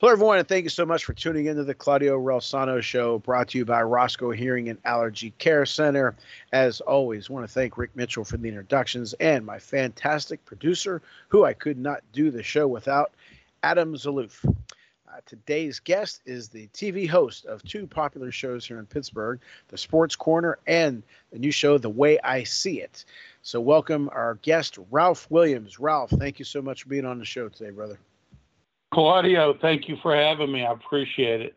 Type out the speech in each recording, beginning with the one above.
Hello, everyone, and thank you so much for tuning into the Claudio Relsano Show, brought to you by Roscoe Hearing and Allergy Care Center. As always, want to thank Rick Mitchell for the introductions and my fantastic producer, who I could not do the show without, Adam Zaloof. Uh, today's guest is the TV host of two popular shows here in Pittsburgh, The Sports Corner and the new show, The Way I See It. So, welcome our guest, Ralph Williams. Ralph, thank you so much for being on the show today, brother. Claudio, thank you for having me. I appreciate it.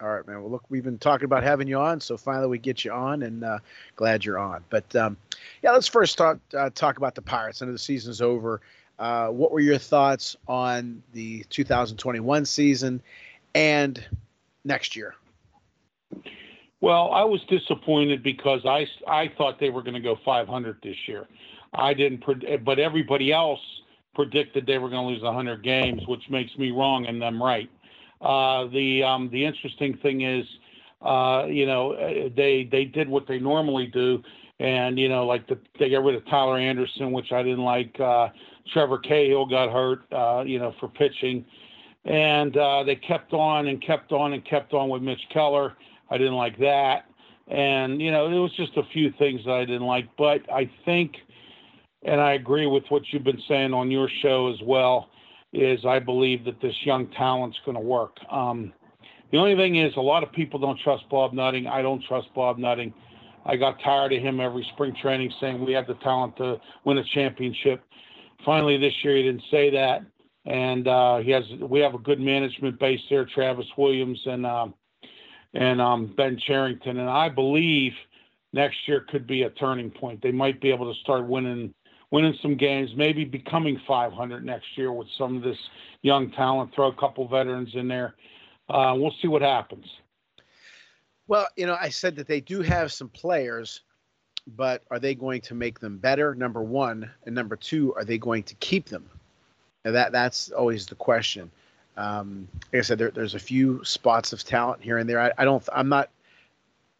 All right, man. Well, look, we've been talking about having you on, so finally we get you on, and uh, glad you're on. But um, yeah, let's first talk uh, talk about the Pirates. I know the season's over. Uh, what were your thoughts on the 2021 season and next year? Well, I was disappointed because I I thought they were going to go 500 this year. I didn't, but everybody else predicted they were going to lose 100 games, which makes me wrong and them right. Uh, the um, the interesting thing is, uh, you know, they they did what they normally do, and you know, like the, they got rid of Tyler Anderson, which I didn't like. Uh, Trevor Cahill got hurt, uh, you know, for pitching, and uh, they kept on and kept on and kept on with Mitch Keller. I didn't like that, and you know, it was just a few things that I didn't like, but I think and I agree with what you've been saying on your show as well. Is I believe that this young talent's going to work. Um, the only thing is, a lot of people don't trust Bob Nutting. I don't trust Bob Nutting. I got tired of him every spring training saying we have the talent to win a championship. Finally, this year he didn't say that, and uh, he has. We have a good management base there, Travis Williams and um, and um, Ben Cherington, and I believe next year could be a turning point. They might be able to start winning winning some games, maybe becoming 500 next year with some of this young talent. Throw a couple veterans in there. Uh, we'll see what happens. Well, you know, I said that they do have some players, but are they going to make them better? Number one, and number two, are they going to keep them? Now that that's always the question. Um, like I said, there, there's a few spots of talent here and there. I, I don't. I'm not.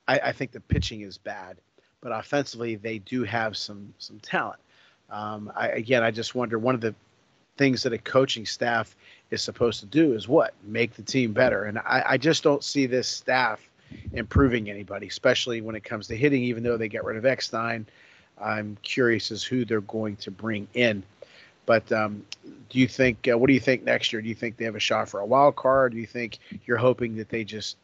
I, I think the pitching is bad, but offensively they do have some some talent. Um, I, again, I just wonder one of the things that a coaching staff is supposed to do is what make the team better, and I, I just don't see this staff improving anybody, especially when it comes to hitting. Even though they get rid of Eckstein, I'm curious as who they're going to bring in. But um, do you think? Uh, what do you think next year? Do you think they have a shot for a wild card? Do you think you're hoping that they just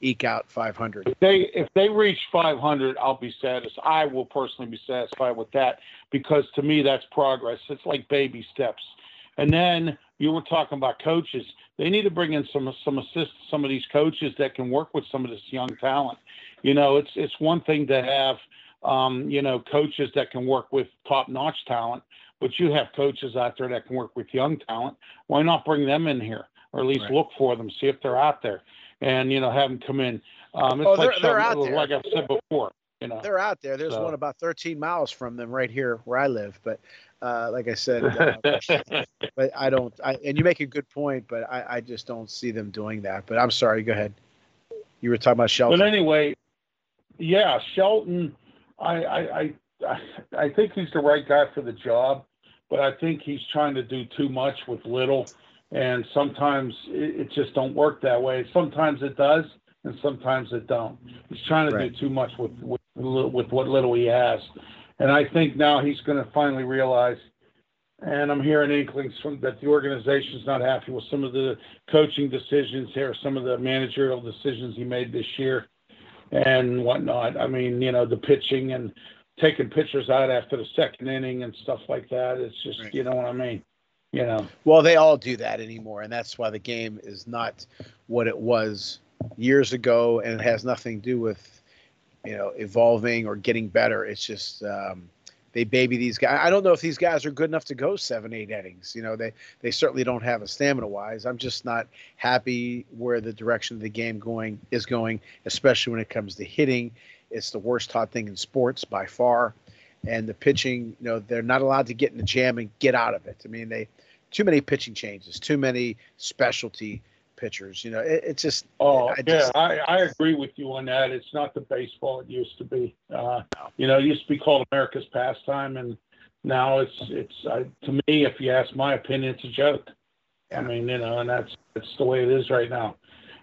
eke out 500. If they if they reach 500, I'll be satisfied. I will personally be satisfied with that because to me that's progress. It's like baby steps. And then you were talking about coaches. They need to bring in some some assist some of these coaches that can work with some of this young talent. You know, it's it's one thing to have um, you know coaches that can work with top notch talent, but you have coaches out there that can work with young talent. Why not bring them in here, or at least right. look for them, see if they're out there? And you know have them come in. Um, it's oh, like, they're, they're out there. like I've said before. You know, they're out there. There's so. one about 13 miles from them right here where I live. But uh, like I said, uh, but I don't. I, and you make a good point, but I, I just don't see them doing that. But I'm sorry. Go ahead. You were talking about Shelton. But anyway, yeah, Shelton. I I I, I think he's the right guy for the job, but I think he's trying to do too much with little and sometimes it, it, just don't work that way. Sometimes it does, and sometimes it don't. He's trying to right. do too much with, with with what little he has, and I think now he's going to finally realize. And I'm hearing inklings from that the organization's not happy with some of the coaching decisions here, some of the managerial decisions he made this year, and whatnot. I mean, you know, the pitching and taking pitchers out after the second inning and stuff like that. It's just, right. you know what I mean you know. Well, they all do that anymore, and that's why the game is not what it was years ago, and it has nothing to do with you know evolving or getting better. It's just um, they baby these guys. I don't know if these guys are good enough to go seven, eight innings. You know, they they certainly don't have a stamina wise. I'm just not happy where the direction of the game going is going, especially when it comes to hitting It's the worst taught thing in sports by far. And the pitching, you know, they're not allowed to get in the jam and get out of it. I mean, they too many pitching changes, too many specialty pitchers. You know, it, it's just. Oh I just, yeah, I, I agree with you on that. It's not the baseball it used to be. Uh, you know, it used to be called America's pastime, and now it's it's uh, to me, if you ask my opinion, it's a joke. Yeah. I mean, you know, and that's that's the way it is right now.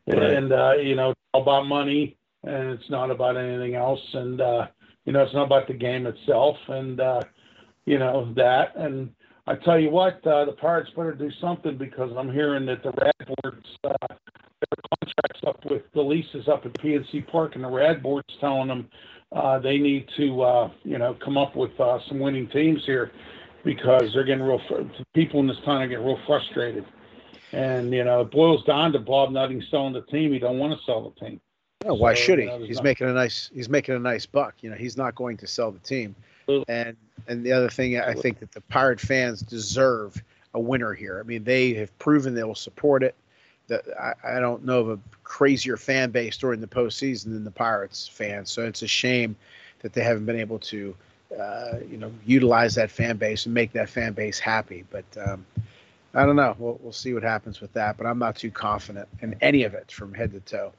Right. And uh, you know, it's all about money, and it's not about anything else. And uh, you know, it's not about the game itself, and uh, you know that. And I tell you what, uh, the Pirates better do something because I'm hearing that the Rad Board's uh, their contracts up with the leases up at PNC Park, and the Rad Board's telling them uh, they need to, uh, you know, come up with uh, some winning teams here because they're getting real. People in this town are getting real frustrated, and you know, it boils down to Bob Nutting selling the team. He don't want to sell the team. Why so, should he? He's making a nice. He's making a nice buck. You know, he's not going to sell the team. And and the other thing, I think that the Pirate fans deserve a winner here. I mean, they have proven they will support it. That I, I don't know of a crazier fan base during the postseason than the Pirates fans. So it's a shame that they haven't been able to, uh, you know, utilize that fan base and make that fan base happy. But um, I don't know. We'll, we'll see what happens with that. But I'm not too confident in any of it from head to toe.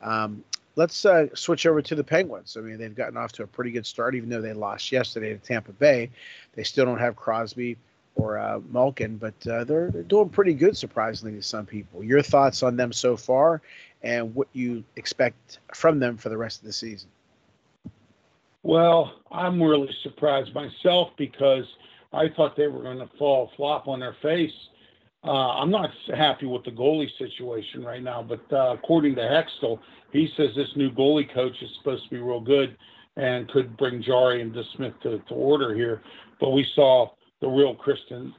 Um, let's uh, switch over to the Penguins. I mean, they've gotten off to a pretty good start, even though they lost yesterday to Tampa Bay. They still don't have Crosby or uh, Malkin, but uh, they're, they're doing pretty good, surprisingly, to some people. Your thoughts on them so far and what you expect from them for the rest of the season? Well, I'm really surprised myself because I thought they were going to fall flop on their face. Uh, I'm not happy with the goalie situation right now, but uh, according to Hextall, he says this new goalie coach is supposed to be real good and could bring Jarry and DeSmith to, to order here. But we saw the real Tristan,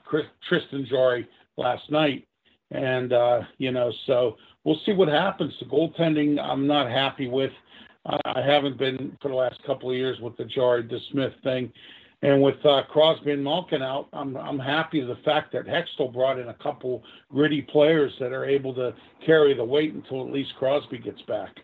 Tristan Jarry last night. And, uh, you know, so we'll see what happens. The goaltending, I'm not happy with. I haven't been for the last couple of years with the Jarry DeSmith thing. And with uh, Crosby and Malkin out, I'm I'm happy with the fact that Hextall brought in a couple gritty players that are able to carry the weight until at least Crosby gets back.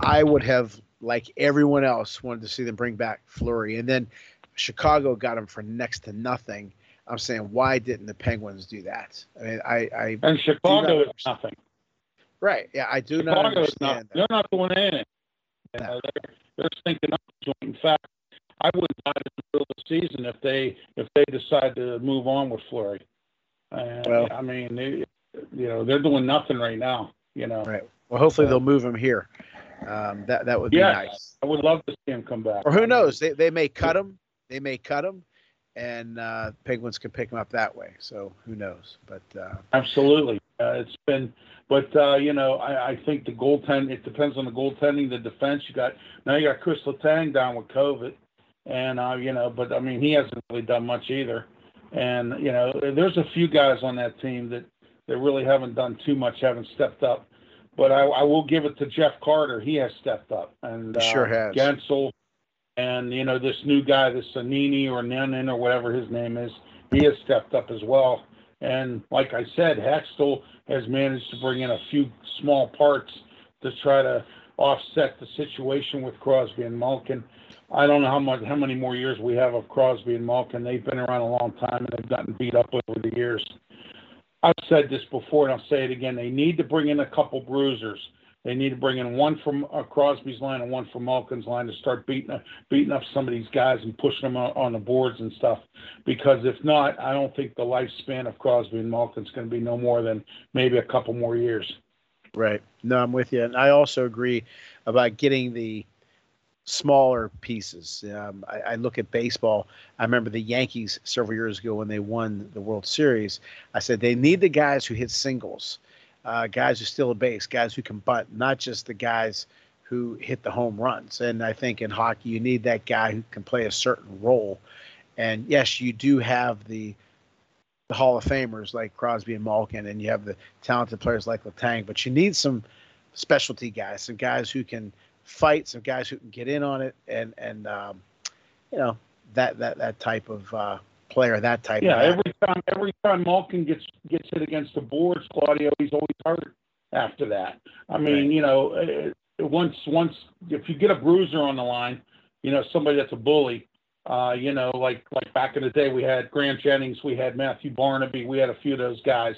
I would have, like everyone else, wanted to see them bring back Fleury, and then Chicago got him for next to nothing. I'm saying, why didn't the Penguins do that? I mean, I, I and Chicago is nothing. Right? Yeah, I do Chicago not understand. Not, they're not doing anything. You know, they're, they're thinking up joint. In fact, I wouldn't buy it in the middle of the season if they if they decide to move on with. And, well, I mean, they, you know, they're doing nothing right now. You know. Right. Well, hopefully so, they'll move him here. Um, that that would be yes, nice. I would love to see him come back. Or who knows? They they may cut him. They may cut him, and uh, Penguins could pick him up that way. So who knows? But uh, absolutely, uh, it's been. But uh, you know, I, I think the goaltend. It depends on the goaltending, the defense. You got now. You got Chris Letang down with COVID, and uh, you know, but I mean, he hasn't really done much either. And you know, there's a few guys on that team that that really haven't done too much, haven't stepped up. But I, I will give it to Jeff Carter. He has stepped up, and uh, sure has. Guentzel, and you know this new guy, this Sanini or Nenin or whatever his name is, he has stepped up as well. And like I said, Hextall has managed to bring in a few small parts to try to offset the situation with Crosby and Malkin. I don't know how much, how many more years we have of Crosby and Malkin. They've been around a long time and they've gotten beat up over the years. I've said this before and I'll say it again. They need to bring in a couple bruisers. They need to bring in one from uh, Crosby's line and one from Malkin's line to start beating uh, beating up some of these guys and pushing them on, on the boards and stuff. Because if not, I don't think the lifespan of Crosby and Malkin's going to be no more than maybe a couple more years. Right. No, I'm with you, and I also agree about getting the smaller pieces. Um, I, I, look at baseball. I remember the Yankees several years ago when they won the World Series. I said they need the guys who hit singles, uh, guys who steal a base, guys who can bunt, not just the guys who hit the home runs. And I think in hockey, you need that guy who can play a certain role. And yes, you do have the the Hall of Famers like Crosby and Malkin, and you have the talented players like Letang, but you need some specialty guys, some guys who can fight, some guys who can get in on it, and and um, you know that that that type of uh, player, that type. Yeah, every time every time Malkin gets gets hit against the boards, Claudio, he's always hurt after that. I mean, right. you know, uh, once once if you get a bruiser on the line, you know somebody that's a bully. Uh, you know, like like back in the day, we had Grant Jennings, we had Matthew Barnaby, we had a few of those guys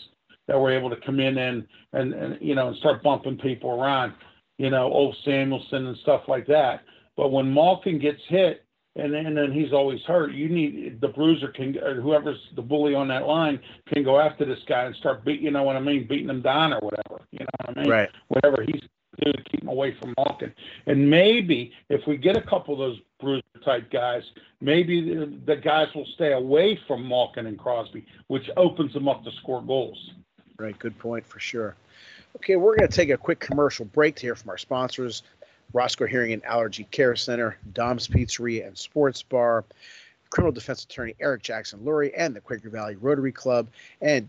that were able to come in and and, and you know and start bumping people around. You know, Ulf Samuelsson and stuff like that. But when Malkin gets hit, and then, and then he's always hurt. You need the bruiser can or whoever's the bully on that line can go after this guy and start beat. You know what I mean? Beating him down or whatever. You know what I mean? Right. Whatever he's do to keep him away from Malkin. And maybe if we get a couple of those bruiser type guys, maybe the, the guys will stay away from Malkin and Crosby, which opens them up to score goals. Right. Good point for sure. Okay, we're going to take a quick commercial break to hear from our sponsors. Roscoe Hearing and Allergy Care Center, Dom's Pizzeria and Sports Bar, criminal defense attorney Eric Jackson Lurie, and the Quaker Valley Rotary Club. And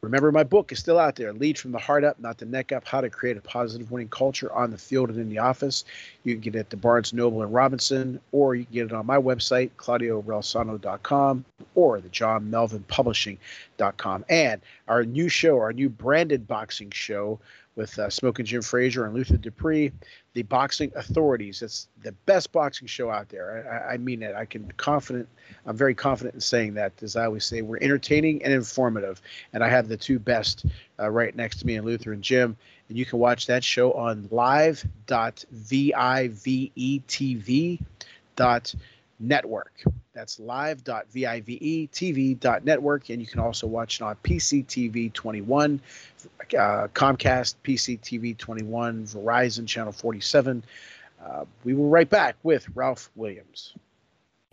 remember, my book is still out there Lead from the Heart Up, Not the Neck Up How to Create a Positive Winning Culture on the Field and in the Office. You can get it at the Barnes Noble and Robinson, or you can get it on my website, Claudio.Relsano.com, or the John Melvin Publishing.com. And our new show, our new branded boxing show, with uh, Smoking Jim Frazier and Luther Dupree, the Boxing Authorities. It's the best boxing show out there. I, I, mean it. I can confident. I'm very confident in saying that. As I always say, we're entertaining and informative, and I have the two best uh, right next to me, and Luther and Jim. And you can watch that show on live.vivetv.network. That's live.vivetv.network, and you can also watch it on PCTV 21, uh, Comcast, PCTV 21, Verizon Channel 47. Uh, we will right back with Ralph Williams.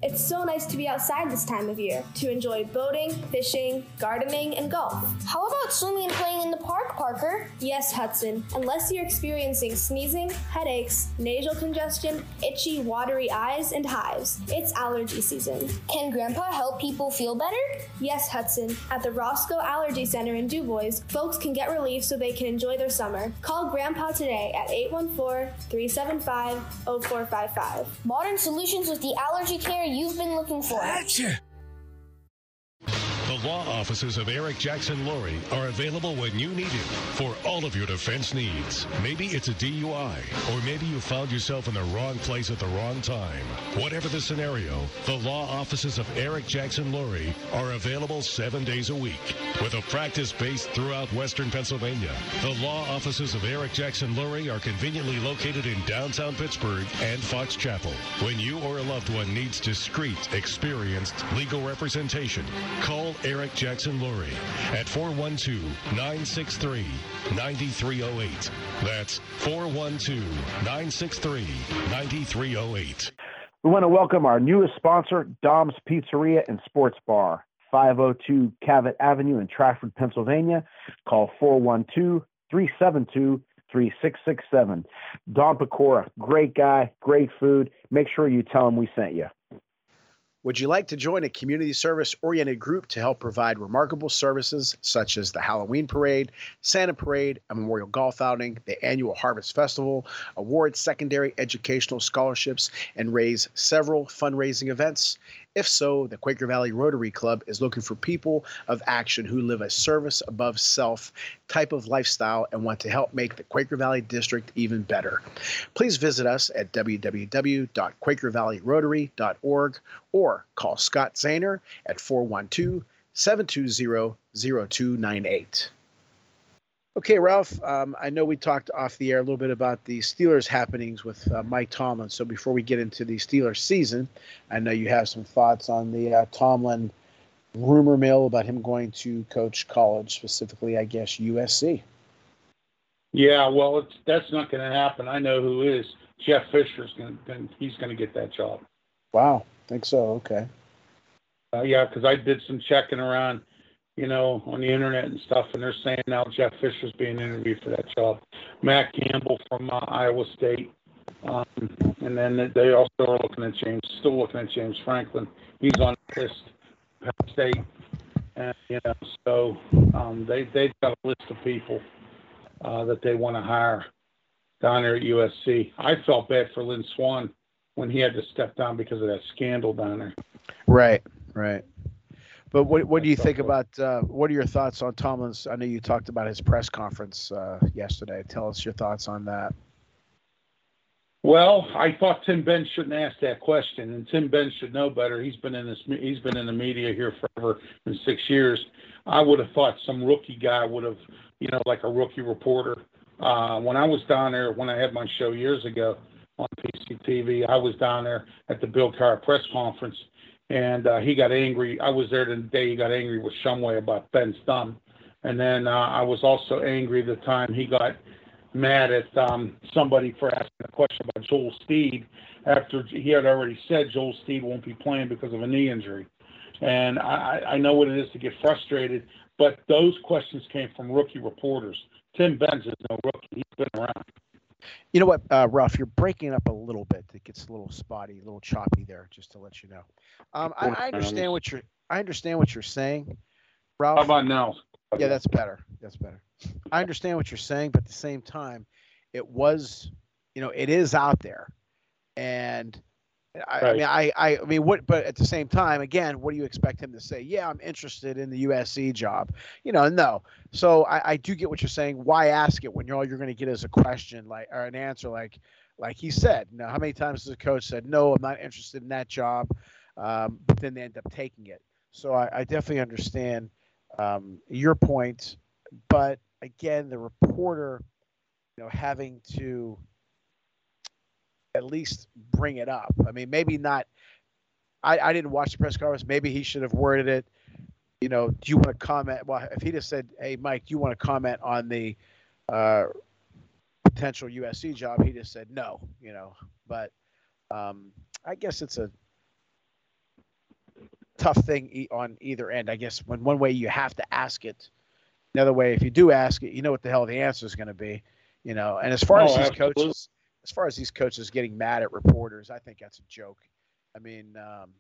It's so nice to be outside this time of year to enjoy boating, fishing, gardening, and golf. How about swimming and playing in the park, Parker? Yes, Hudson. Unless you're experiencing sneezing, headaches, nasal congestion, itchy, watery eyes, and hives, it's allergy season. Can Grandpa help people feel better? Yes, Hudson. At the Roscoe Allergy Center in DuBois, folks can get relief so they can enjoy their summer. Call Grandpa today at 814 375 0455. Modern solutions with the allergy care you've been looking for. Gotcha. The law offices of Eric Jackson Lurie are available when you need it for all of your defense needs. Maybe it's a DUI, or maybe you found yourself in the wrong place at the wrong time. Whatever the scenario, the law offices of Eric Jackson Lurie are available seven days a week. With a practice based throughout western Pennsylvania, the law offices of Eric Jackson Lurie are conveniently located in downtown Pittsburgh and Fox Chapel. When you or a loved one needs discreet, experienced legal representation, call Eric Jackson Lurie at 412-963-9308. That's 412-963-9308. We want to welcome our newest sponsor, Dom's Pizzeria and Sports Bar, 502 Cavett Avenue in Trafford, Pennsylvania. Call 412-372-3667. Dom Pecora, great guy, great food. Make sure you tell him we sent you. Would you like to join a community service oriented group to help provide remarkable services such as the Halloween Parade, Santa Parade, a memorial golf outing, the annual Harvest Festival, award secondary educational scholarships, and raise several fundraising events? If so, the Quaker Valley Rotary Club is looking for people of action who live a service above self type of lifestyle and want to help make the Quaker Valley District even better. Please visit us at www.quakervalleyrotary.org or call Scott Zahner at 412 720 0298. Okay, Ralph, um, I know we talked off the air a little bit about the Steelers happenings with uh, Mike Tomlin. So before we get into the Steelers season, I know you have some thoughts on the uh, Tomlin rumor mill about him going to coach college, specifically, I guess, USC. Yeah, well, it's that's not going to happen. I know who is. Jeff Fisher's going to he's going to get that job. Wow, think so. Okay. Uh, yeah, because I did some checking around you know, on the internet and stuff, and they're saying now Jeff Fisher's being interviewed for that job. Matt Campbell from uh, Iowa State, um, and then they also are looking at James, still looking at James Franklin. He's on the list, Penn State, and you know, so um, they they've got a list of people uh, that they want to hire down there at USC. I felt bad for Lynn Swann when he had to step down because of that scandal down there. Right, right. But what what do you think about uh, what are your thoughts on Tomlin's? I know you talked about his press conference uh, yesterday. Tell us your thoughts on that. Well, I thought Tim Benz shouldn't ask that question, and Tim Benz should know better. He's been in this. He's been in the media here forever in six years. I would have thought some rookie guy would have, you know, like a rookie reporter. Uh, when I was down there, when I had my show years ago on PCTV, I was down there at the Bill Cowher press conference, and uh, he got angry. I was there the day he got angry with Shumway about Ben's thumb, and then uh, I was also angry the time he got mad at um, somebody for asking a question about Joel Steed after he had already said Joel Steed won't be playing because of a knee injury. And I, I know what it is to get frustrated, but those questions came from rookie reporters. Tim Benz is no rookie; he's been around. You know what, uh, Ruff, you're breaking up a little bit. It gets a little spotty, a little choppy there. Just to let you know. Um, I, I understand what you're. I understand what you're saying, Ralph. How about now? Yeah, that's better. That's better. I understand what you're saying, but at the same time, it was, you know, it is out there, and I, I mean, I, I, I mean, what? But at the same time, again, what do you expect him to say? Yeah, I'm interested in the USC job. You know, no. So I, I do get what you're saying. Why ask it when you're all you're going to get is a question like or an answer like, like he said. Now, how many times has the coach said, "No, I'm not interested in that job," um, but then they end up taking it. So I, I definitely understand um, your point, but again, the reporter, you know, having to at least bring it up. I mean, maybe not. I, I didn't watch the press conference. Maybe he should have worded it. You know, do you want to comment? Well, if he just said, "Hey, Mike, do you want to comment on the uh, potential USC job?" He just said no. You know, but um, I guess it's a tough thing on either end. I guess when one way you have to ask it, another way if you do ask it, you know what the hell the answer is going to be. You know, and as far Oh, as these absolutely. coaches, as far as these coaches getting mad at reporters, I think that's a joke. I mean, um,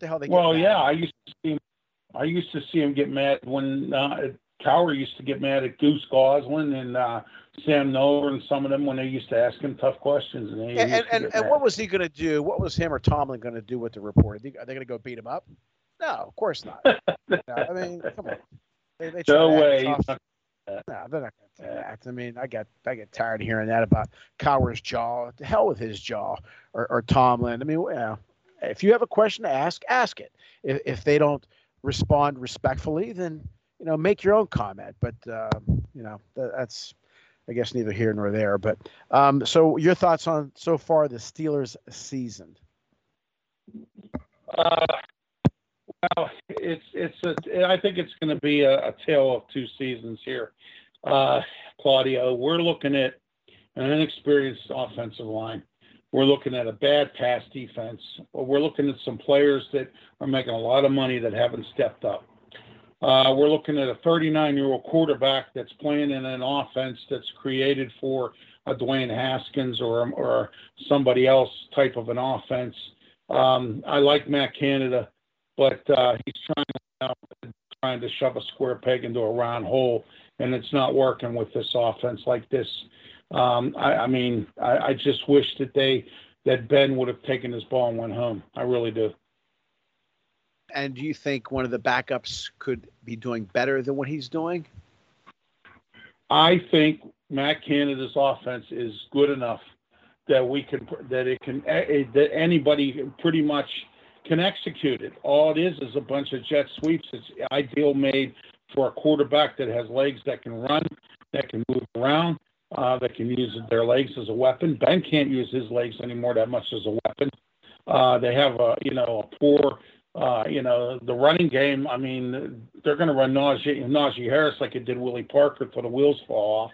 the hell they get Well, mad yeah, at? I used to see him. I used to see him get mad when uh, Cowher used to get mad at Goose Goslin and uh, Sam Nover and some of them when they used to ask him tough questions. And, And, and, and, and what was he going to do? What was him or Tomlin going to do with the reporter? Are they, going to go beat him up? No, of course not. No, I mean, come on. They, they no way. Tough. No, they're not going to do that. I mean, I get I get tired of hearing that about Cowher's jaw. To hell with his jaw or, or Tomlin. I mean, you know, if you have a question to ask, ask it. If, if they don't respond respectfully, then you know, make your own comment. But um, you know, that, that's I guess neither here nor there. But um, so your thoughts on so far the Steelers season? Uh, well, it's it's a. I think it's going to be a, a tale of two seasons here, uh, Claudio. We're looking at an inexperienced offensive line. We're looking at a bad pass defense. We're looking at some players that are making a lot of money that haven't stepped up. Uh, we're looking at a 39-year-old quarterback that's playing in an offense that's created for a Dwayne Haskins or or somebody else type of an offense. Um, I like Matt Canada, but uh, he's trying to, trying to shove a square peg into a round hole, and it's not working with this offense like this. Um, I, I mean, I, I just wish that they that Ben would have taken his ball and went home. I really do. And do you think one of the backups could be doing better than what he's doing? I think Matt Canada's offense is good enough that we can that it can eh, that anybody pretty much can execute it. All it is is a bunch of jet sweeps. It's ideal made for a quarterback that has legs that can run, that can move around, uh, that can use their legs as a weapon. Ben can't use his legs anymore that much as a weapon. Uh, they have a you know a poor uh, you know the running game. I mean they're going to run Najee, Najee Harris like it did Willie Parker till the wheels fall off.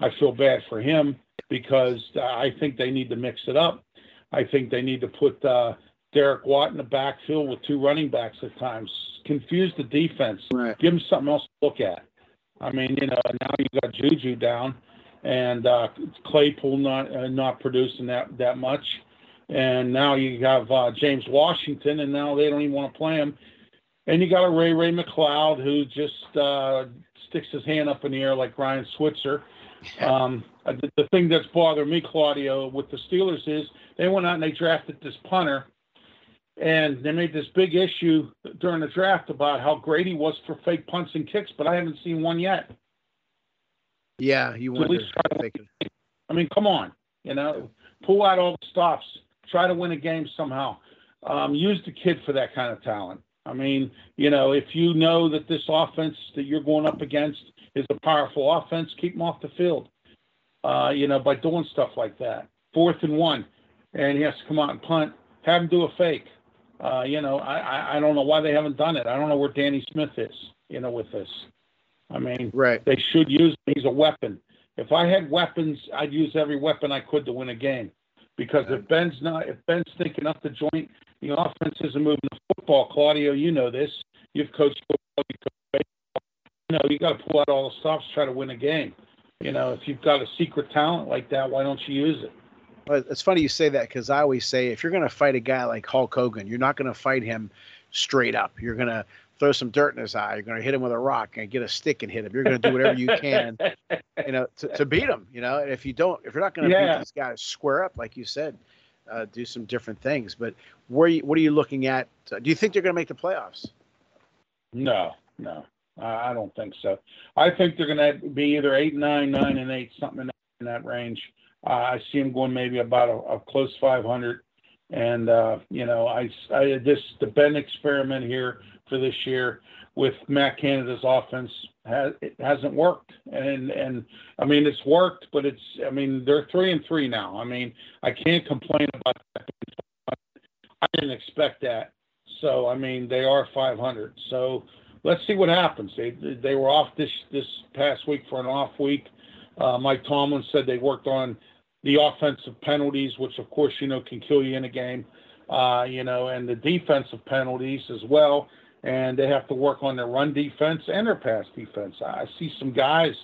I feel bad for him because I think they need to mix it up. I think they need to put uh, Derek Watt in the backfield with two running backs at times. Confuse the defense. Right. Give them something else to look at. I mean, you know, now you got Juju down, and uh, Claypool not uh, not producing that that much, and now you have uh, James Washington, and now they don't even want to play him. And you got a Ray Ray McCloud who just uh, sticks his hand up in the air like Ryan Switzer. Um, the, the thing that's bothered me, Claudio, with the Steelers is they went out and they drafted this punter, and they made this big issue during the draft about how great he was for fake punts and kicks, but I haven't seen one yet. Yeah, you So wonder. to- I mean, come on, you know, pull out all the stops, try to win a game somehow. Um, use the kid for that kind of talent. I mean, you know, if you know that this offense that you're going up against is a powerful offense, keep him off the field. Uh, you know, by doing stuff like that. Fourth and one, and he has to come out and punt. Have him do a fake. Uh, you know, I, I I don't know why they haven't done it. I don't know where Danny Smith is. You know, with this. I mean, Right. they should use him. He's a weapon. If I had weapons, I'd use every weapon I could to win a game. Because if Ben's not, if Ben's thinking up the joint, the offense isn't moving the football. Claudio, you know this. You've coached football. You coach baseball. You know, you got to pull out all the stops, to try to win a game. You know, if you've got a secret talent like that, why don't you use it? Well, it's funny you say that because I always say if you're going to fight a guy like Hulk Hogan, you're not going to fight him straight up. You're going to throw some dirt in his eye. You're going to hit him with a rock and get a stick and hit him. You're going to do whatever you can, you know, to, to beat him. You know, and if you don't, if you're not going to Yeah. beat these guys square up, like you said, uh, do some different things. But where you, what are you looking at? Uh, do you think they're going to make the playoffs? No, no, I I don't think so. I think they're going to be either eight, nine, nine, and eight, something in that range. Uh, I see them going maybe about a, a close 500. And uh, you know, I, I this the Ben experiment here for this year with Matt Canada's offense has it hasn't worked. And and I mean it's worked, but it's I mean they're three and three now. I mean I can't complain about that. I didn't expect that. So I mean they are 500. So let's see what happens. They they were off this this past week for an off week. Uh, Mike Tomlin said they worked on the offensive penalties, which of course you know can kill you in a game. Uh, you know, and the defensive penalties as well. And they have to work on their run defense and their pass defense. I see some guys,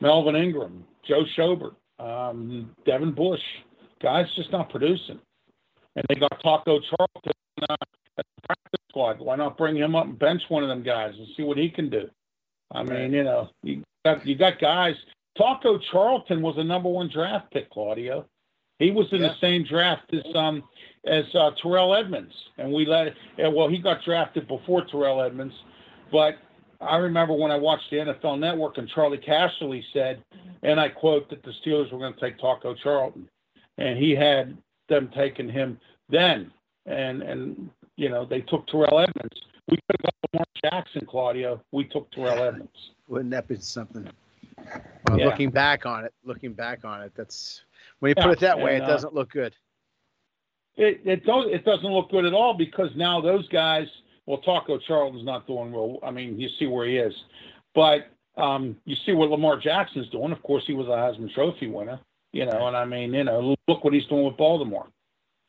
Melvin Ingram, Joe Schobert, um, Devin Bush, guys just not producing. And they got Taco Charlton uh, at the practice squad. Why not bring him up and bench one of them guys and see what he can do? I mean, you know, you got you got guys. Taco Charlton was a number one draft pick, Claudio. He was in Yeah. the same draft as um as uh, Terrell Edmunds, and we let. Yeah, well, he got drafted before Terrell Edmunds, but I remember when I watched the NFL Network and Charley Casserly said, and I quote that the Steelers were going to take Taco Charlton, and he had them taking him then, and and you know they took Terrell Edmunds. We could have got Lamar Jackson, Claudio. We took Terrell Edmunds. Wouldn't that be something? Well, Yeah. Looking back on it, looking back on it, that's when you put it that way, and, it uh, doesn't look good. It it does it doesn't look good at all because now those guys. Well, Taco Charlton's not doing well. I mean, you see where he is, but um, you see what Lamar Jackson's doing. Of course, he was a Heisman Trophy winner. You know, and I mean, you know, look what he's doing with Baltimore.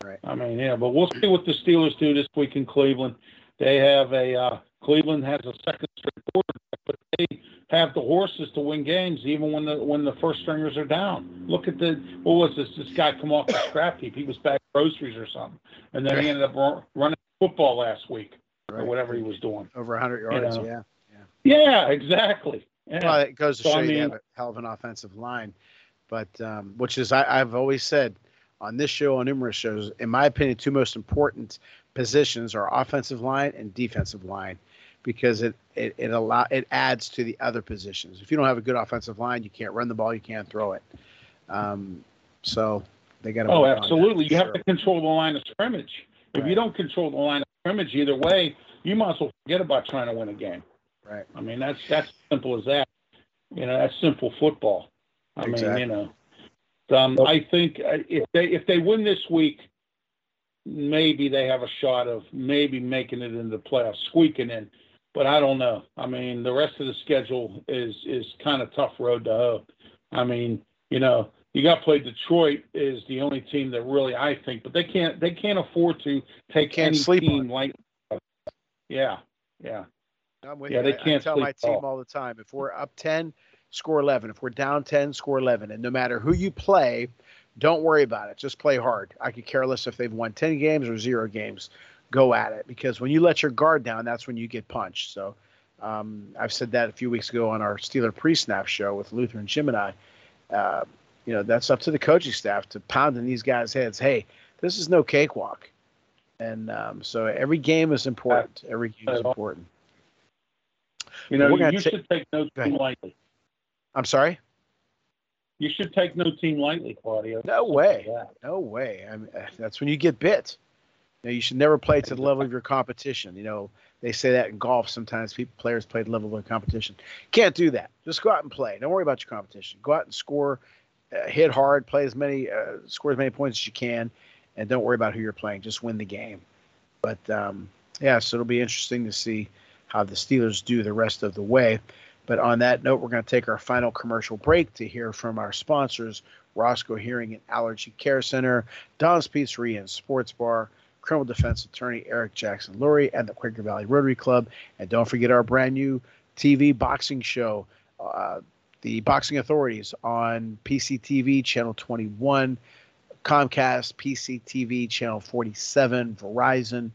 Right. I mean, yeah, but we'll see what the Steelers do this week in Cleveland. They have a uh, Cleveland has a second straight quarterback, but they have the horses to win games even when the when the first stringers are down. Look at the what was this? This guy come off the scrap heap. He was back groceries or something, and then he ended up running football last week or whatever he was doing. Over 100 yards, know. yeah. Yeah, exactly. Yeah. Well, it goes to So, show I you have a hell of an offensive line, but um, which is I, I've always said on this show, on numerous shows, in my opinion, two most important positions are offensive line and defensive line, because it it it allow it adds to the other positions. If you don't have a good offensive line, you can't run the ball, you can't throw it. Um, so they got to. Oh, absolutely. You have to control the line of scrimmage. If Right. you don't control the line of scrimmage either way, you might as well forget about trying to win a game. Right. I mean, that's that's simple as that. You know, that's simple football. I Exactly. mean, you know, um, I think uh, if they if they win this week, maybe they have a shot of maybe making it into the playoffs, squeaking in. But I don't know. I mean, the rest of the schedule is is kind of tough road to hoe. I mean, you know, you got to play Detroit is the only team that really I think, but they can't they can't afford to take Can't any sleep team like. Yeah, yeah. I'm with Yeah, you. they I- I can't tell my team all. all the time: if we're up ten, score eleven. If we're down ten, score eleven. And no matter who you play, don't worry about it. Just play hard. I could care less if they've won ten games or zero games. Go at it because when you let your guard down, that's when you get punched. So. Um, I've said that a few weeks ago on our Steeler pre-snap show with Luther and Jim and I. Uh, you know, that's up to the coaching staff to pound in these guys' heads. Hey, this is no cakewalk. And um, so every game is important. Every game is important. You know, you ta- should take no team lightly. I'm sorry. You should take no team lightly, Claudio. No way. No way. I mean, that's when you get bit. You, know, you should never play to the level of your competition. You know, they say that in golf. Sometimes people, players play to the level of their competition. Can't do that. Just go out and play. Don't worry about your competition. Go out and score, uh, hit hard, play as many, uh, score as many points as you can, and don't worry about who you're playing. Just win the game. But um, yeah, so it'll be interesting to see how the Steelers do the rest of the way. But on that note, we're going to take our final commercial break to hear from our sponsors, Roscoe Hearing and Allergy Care Center, Dom's Pizzeria and Sports Bar, criminal defense attorney Eric Jackson Lurie, and the Quaker Valley Rotary Club. And don't forget our brand new TV boxing show, uh, The Boxing Authorities on PCTV, Channel 21, Comcast, PCTV, Channel 47, Verizon,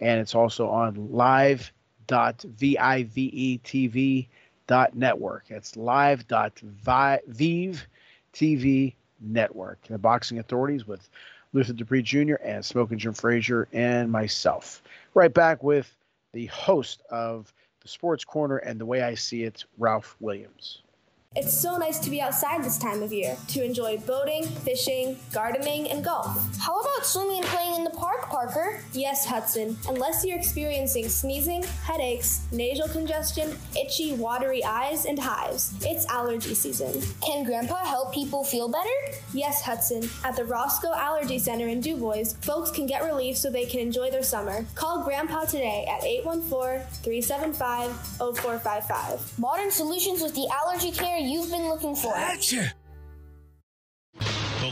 and it's also on live.vivetv.network. It's live.vive TV network. The Boxing Authorities with Luther Dupree Jr. and Smoking Jim Frazier and myself. Right back with the host of the Sports Corner and the way I see it, Ralph Williams. It's so nice to be outside this time of year to enjoy boating, fishing, gardening, and golf. How about swimming and playing in the park, Parker? Yes, Hudson. Unless you're experiencing sneezing, headaches, nasal congestion, itchy, watery eyes, and hives, it's allergy season. Can Grandpa help people feel better? Yes, Hudson. At the Roscoe Allergy Center in DuBois, folks can get relief so they can enjoy their summer. Call Grandpa today at 814 375 0455. Modern solutions with the allergy care you've been looking for. Gotcha.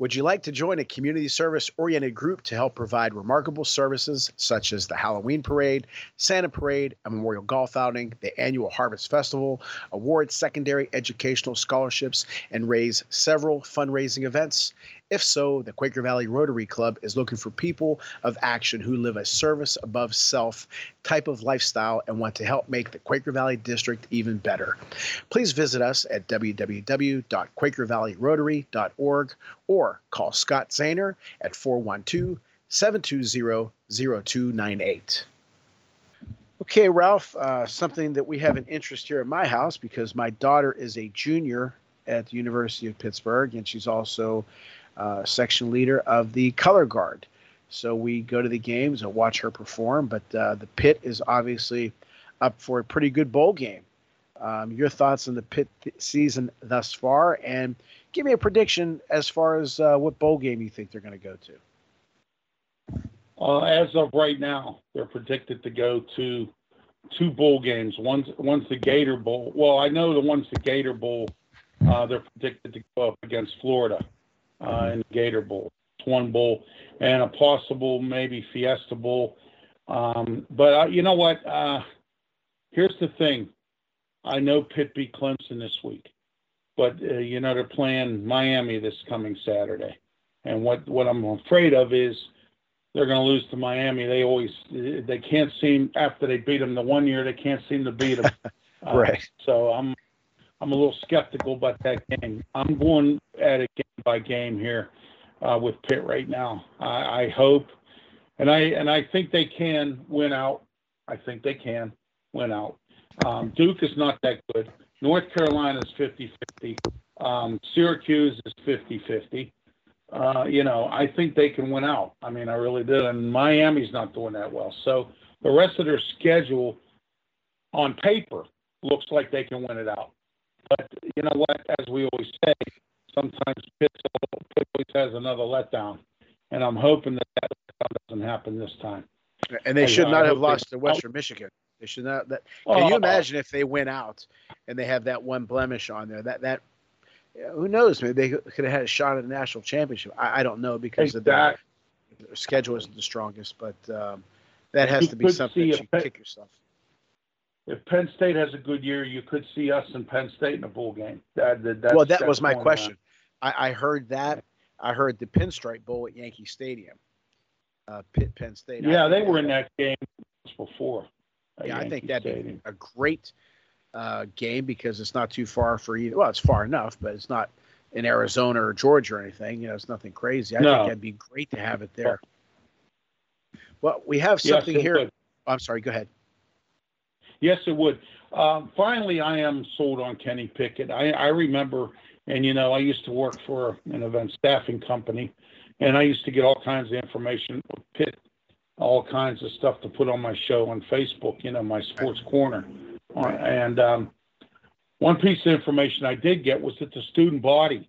Would you like to join a community service oriented group to help provide remarkable services such as the Halloween Parade, Santa Parade, a memorial golf outing, the annual Harvest Festival, award secondary educational scholarships, and raise several fundraising events? If so, the Quaker Valley Rotary Club is looking for people of action who live a service above self type of lifestyle and want to help make the Quaker Valley District even better. Please visit us at www.quakervalleyrotary.org or call Scott Zahner at 412 720 0298. Okay, Ralph, uh, something that we have an interest here at my house because my daughter is a junior at the University of Pittsburgh and she's also uh, section leader of the color guard. So we go to the games and watch her perform. But uh, the Pitt is obviously up for a pretty good bowl game. Um, your thoughts on the Pitt th- season thus far, and give me a prediction as far as uh, what bowl game you think they're going to go to. Uh, as of right now, they're predicted to go to two bowl games. One's one's the Gator Bowl. Well, I know the one's the Gator Bowl. Uh, they're predicted to go up against Florida uh, in the Gator Bowl. It's one bowl and a possible maybe Fiesta Bowl. Um, but uh, you know what? Uh, here's the thing. I know Pitt beat Clemson this week, but uh, you know they're playing Miami this coming Saturday, and what what I'm afraid of is they're going to lose to Miami. They always they can't seem after they beat them the one year they can't seem to beat them. right. So I'm I'm a little skeptical about that game. I'm going at it game by game here uh, with Pitt right now. I, I hope, and I and I think they can win out. I think they can win out. Um, Duke is not that good. North Carolina is 50-50. Um, Syracuse is 50-50. Uh, you know, I think they can win out. I mean, I really did. And Miami's not doing that well. So the rest of their schedule on paper looks like they can win it out. But you know what? As we always say, sometimes Pitt always has another letdown. and I'm hoping that that doesn't happen this time. And they I- should I not have hope they- lost to Western Michigan. They should not. That, can you imagine if they went out and they have that one blemish on there? That that who knows? Maybe they could have had a shot at the national championship. I, I don't know because of their, Exact- their schedule isn't the strongest, but um, that has You to be something that you kick yourself. If Penn State has a good year, you could see us in Penn State in a bowl game. That, that, well, that was my question. I, I heard that. I heard the Pinstripe Bowl at Yankee Stadium. Uh, Pitt, Penn State. I Yeah, they were in that game before. Yeah, I think that'd be a great uh, game because it's not too far for either. Well, it's far enough, but it's not in Arizona or Georgia or anything. You know, it's nothing crazy. I No. think that'd be great to have it there. Well, we have something it here. would. I'm sorry. Go ahead. Yes, it would. Um, finally, I am sold on Kenny Pickett. I, I remember, and you know, I used to work for an event staffing company, and I used to get all kinds of information with Pitt, all kinds of stuff to put on my show on Facebook. You know, my Sports Corner, Uh, and um, one piece of information I did get was that the student body,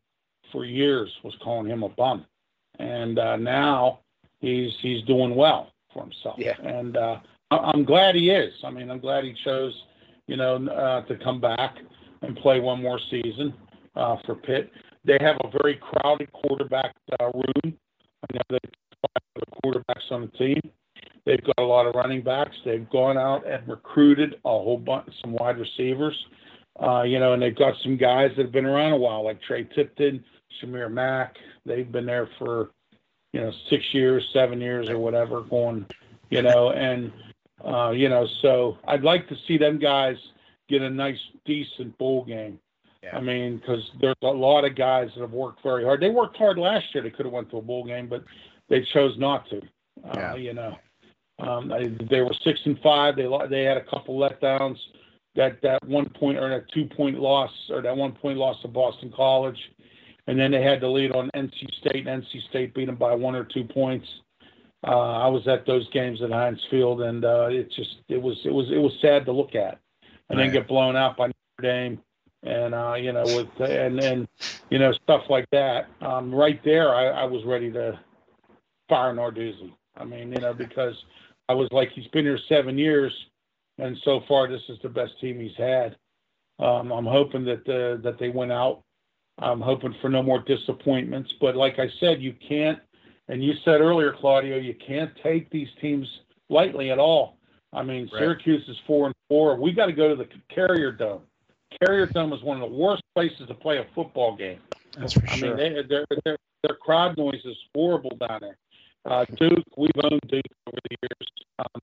for years, was calling him a bum, and uh, now he's he's doing well for himself. Yeah. and uh, I'm glad he is. I mean, I'm glad he chose, you know, uh, to come back and play one more season uh, for Pitt. They have a very crowded quarterback uh, room. I know they five other quarterbacks on the team. They've got a lot of running backs. They've gone out and recruited a whole bunch, some wide receivers. Uh, you know, and they've got some guys that have been around a while, like Tre Tipton, Taysir Mack. They've been there for, you know, six years, seven years, or whatever, going, you know, and uh, you know, so I'd like to see them guys get a nice, decent bowl game. Yeah. I mean, because there's a lot of guys that have worked very hard. They worked hard last year. They could have went to a bowl game, but they chose not to. Uh, Yeah. You know, um, they, they were six and five. They they had a couple letdowns. That that one point or that two point loss or that one point loss to Boston College, and then they had the lead on NC State. and NC State beat them by one or two points. Uh, I was at those games at Heinz Field, and uh, it just it was it was it was sad to look at, and then get blown out by Notre Dame, and uh, you know with and then you know stuff like that. Um, right there, I, I was ready to fire Narduzzi. I mean, you know, because I was like, he's been here seven years, and so far this is the best team he's had. Um, I'm hoping that uh, that they went out. I'm hoping for no more disappointments. But like I said, you can't, and you said earlier, Claudio, you can't take these teams lightly at all. I mean, Right. Syracuse is four and four. We got to go to the Carrier Dome. Carrier Dome is one of the worst places to play a football game. That's for I sure. I mean, they, their, their, their crowd noise is horrible down there. Uh, Duke, we've owned Duke over the years. Um,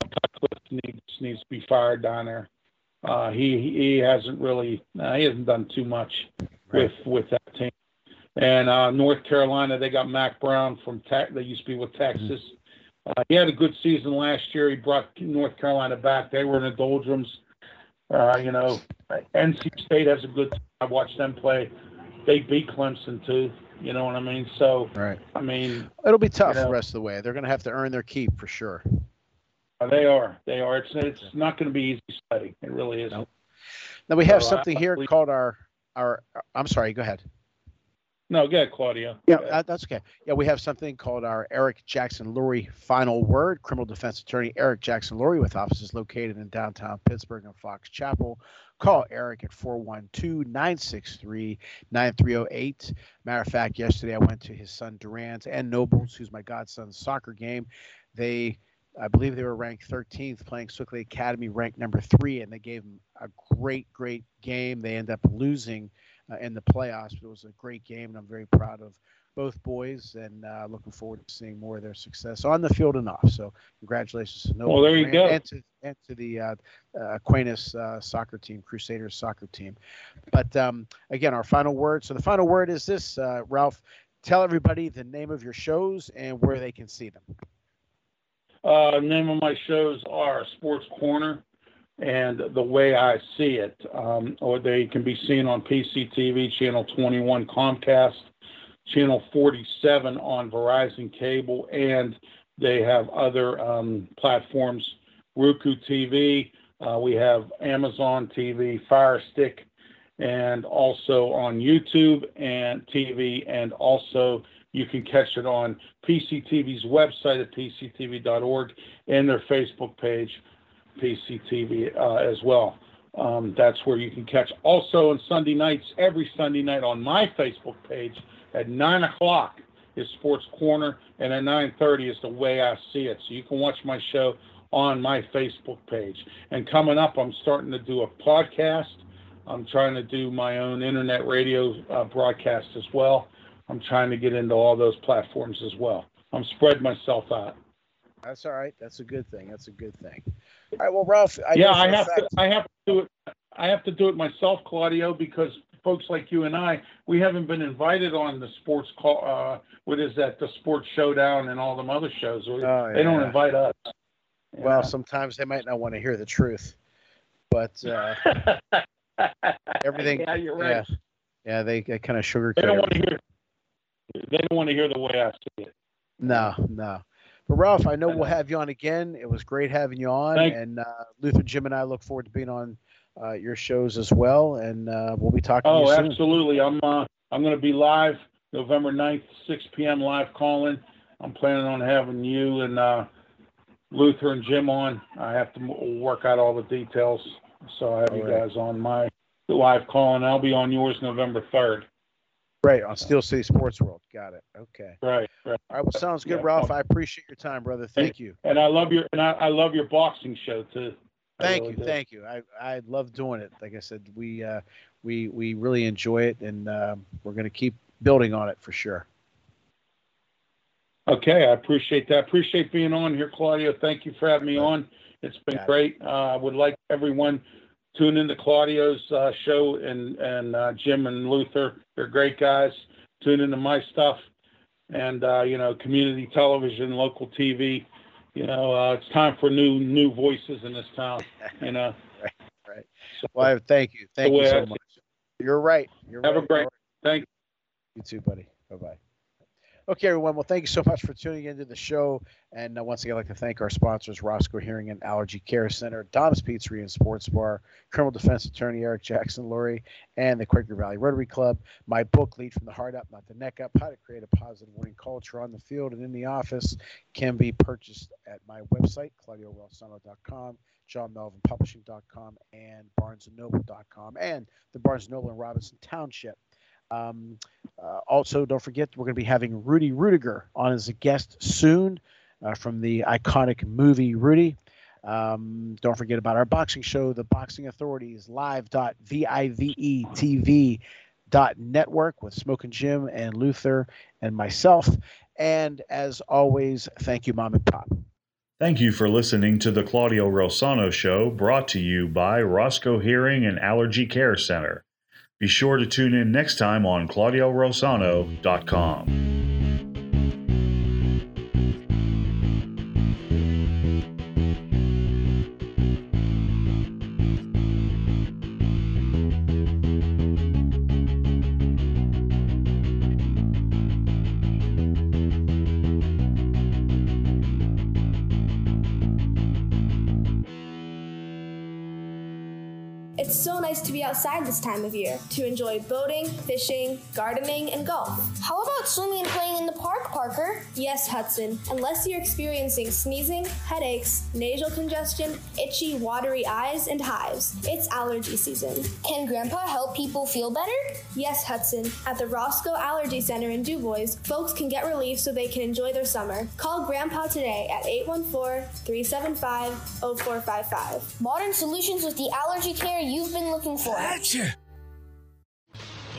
Cutcliffe needs needs to be fired down there. Uh, he he hasn't really uh, he hasn't done too much with with that team. And uh, North Carolina, they got Mack Brown from Tech. They used to be with Texas. Uh, he had a good season last year. He brought North Carolina back. They were in the doldrums. Uh, you know, NC State has a good. Team. I watched them play. They beat Clemson too. You know what I mean? So right. I mean, It'll be tough You know. the rest of the way. They're going to have to earn their keep for sure. uh, they are. They are. It's it's not going to be easy sledding. It really isn't. Now we have So, something here we- called our our. I'm sorry. Go ahead. No, go ahead, Claudio. Yeah, ahead. that, that's okay. Yeah, we have something called our Eric Jackson Lurie Final Word. Criminal defense attorney Eric Jackson Lurie, with offices located in downtown Pittsburgh and Fox Chapel. Call Eric at 412 963 9308. Matter of fact, yesterday I went to his son Durant's and Nobles, who's my godson's soccer game. They, I believe they were ranked 13th, playing Sewickley Academy, ranked number three, and they gave them a great, great game. They end up losing uh, in the playoffs, but it was a great game, and I'm very proud of both boys and uh, looking forward to seeing more of their success on the field and off. So, congratulations to Noah Well, there you Durant go. and to, and to the uh, uh, Aquinas uh, soccer team, Crusaders soccer team. But um, again, our final word. So, the final word is this, uh, Ralph. Tell everybody the name of your shows and where they can see them. Uh, name of my shows are Sports Corner and The Way I See It, um, or they can be seen on PCTV, Channel 21 Comcast, Channel 47 on Verizon Cable, and they have other um, platforms, Roku TV, uh, we have Amazon TV, Fire Stick, and also on YouTube and TV, and also you can catch it on PCTV's website at pctv.org and their Facebook page, PCTV, uh, as well. Um, that's where you can catch. Also on Sunday nights, every Sunday night on my Facebook page at nine o'clock is Sports Corner, and at nine thirty is the way I see it. So you can watch my show on my Facebook page. And coming up, I'm starting to do a podcast. I'm trying to do my own internet radio uh, broadcast as well. I'm trying to get into all those platforms as well. I'm spreading myself out. That's all right. That's a good thing. That's a good thing. All right. Well, Ralph. I yeah, I have fact- to. I have to do it. I have to do it myself, Claudio, because folks like you and I, we haven't been invited on the sports call. Uh, what is that? The Sports Showdown and all them other shows. Oh, yeah. They don't invite us. Well, sometimes they might not want to hear the truth, but uh, everything. Yeah, you're right. Yeah, yeah they, they kind of sugarcoat. They don't want to hear. They don't want to hear the way I see it. No, no. But Ralph, I know we'll have you on again. It was great having you on, Thank and uh, Luther, Jim, and I look forward to being on uh, your shows as well, and uh, we'll be talking. Oh, absolutely! I'm uh, I'm going to be live November 9th, 6 p.m. live calling. I'm planning on having you and uh, Luther and Jim on. I have to work out all the details, so I have all you right. guys on my live calling. I'll be on yours November 3rd. Right on Steel City Sports World. Got it. Okay. Right. Right. All right. Well, sounds good, yeah, Ralph. I appreciate your time, brother. Thank you. And I love your and I, I love your boxing show too. Thank really you, do. thank you. I I love doing it. Like I said, we uh, we we really enjoy it, and uh, we're going to keep building on it for sure. Okay, I appreciate that. Appreciate being on here, Claudio. Thank you for having me on. It's been Got great. It. Uh, I would like everyone tune into Claudio's uh, show and and uh, Jim and Luther. They're great guys. Tune into my stuff and uh, you know community television, local TV. You know, uh, it's time for new new voices in this town. You know. right. Right. So, well, thank you. Thank you so much. You're right. You're Have right. a great. Thank you. You too, buddy. Bye bye. Okay, everyone. Well, thank you so much for tuning into the show. And uh, once again, I'd like to thank our sponsors, Roscoe Hearing and Allergy Care Center, Dom's Pizzeria and Sports Bar, Criminal Defense Attorney Eric Jackson Lurie, and the Quaker Valley Rotary Club. My book, Lead from the Heart Up, Not the Neck Up, How to Create a Positive Winning Culture on the Field and in the Office, can be purchased at my website, ClaudioRosano.com, JohnMelvinPublishing.com, and BarnesandNoble.com, and the Barnes & Noble in Robinson Township. Um, uh, also, don't forget, we're going to be having Rudy Ruettiger on as a guest soon uh, from the iconic movie Rudy. Um, don't forget about our boxing show, The Boxing Authorities, live.vivetv.network with Smoking Jim and Luther and myself. And as always, thank you, Mom and Pop. Thank you for listening to the Claudio Rosano Show, brought to you by Roscoe Hearing and Allergy Care Center. Be sure to tune in next time on ClaudioRosano.com. this time of year to enjoy boating, fishing, gardening, and golf. How swimming and playing in the park, Parker? Yes, Hudson. Unless you're experiencing sneezing, headaches, nasal congestion, itchy, watery eyes, and hives, it's allergy season. Can Grandpa help people feel better? Yes, Hudson. At the Roscoe Allergy Center in DuBois, folks can get relief so they can enjoy their summer. Call Grandpa today at 814 375 0455. Modern solutions with the allergy care you've been looking for. Gotcha.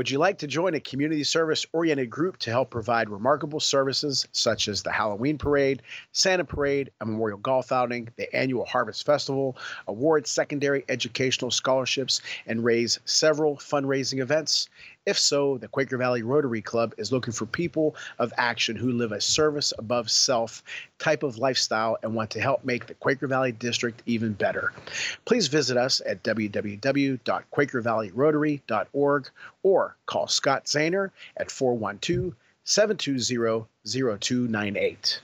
Would you like to join a community service oriented group to help provide remarkable services such as the Halloween Parade, Santa Parade, a memorial golf outing, the annual Harvest Festival, award secondary educational scholarships, and raise several fundraising events? If so, the Quaker Valley Rotary Club is looking for people of action who live a service above self type of lifestyle and want to help make the Quaker Valley District even better. Please visit us at www.quakervalleyrotary.org or call Scott Zahner at 412 720 0298.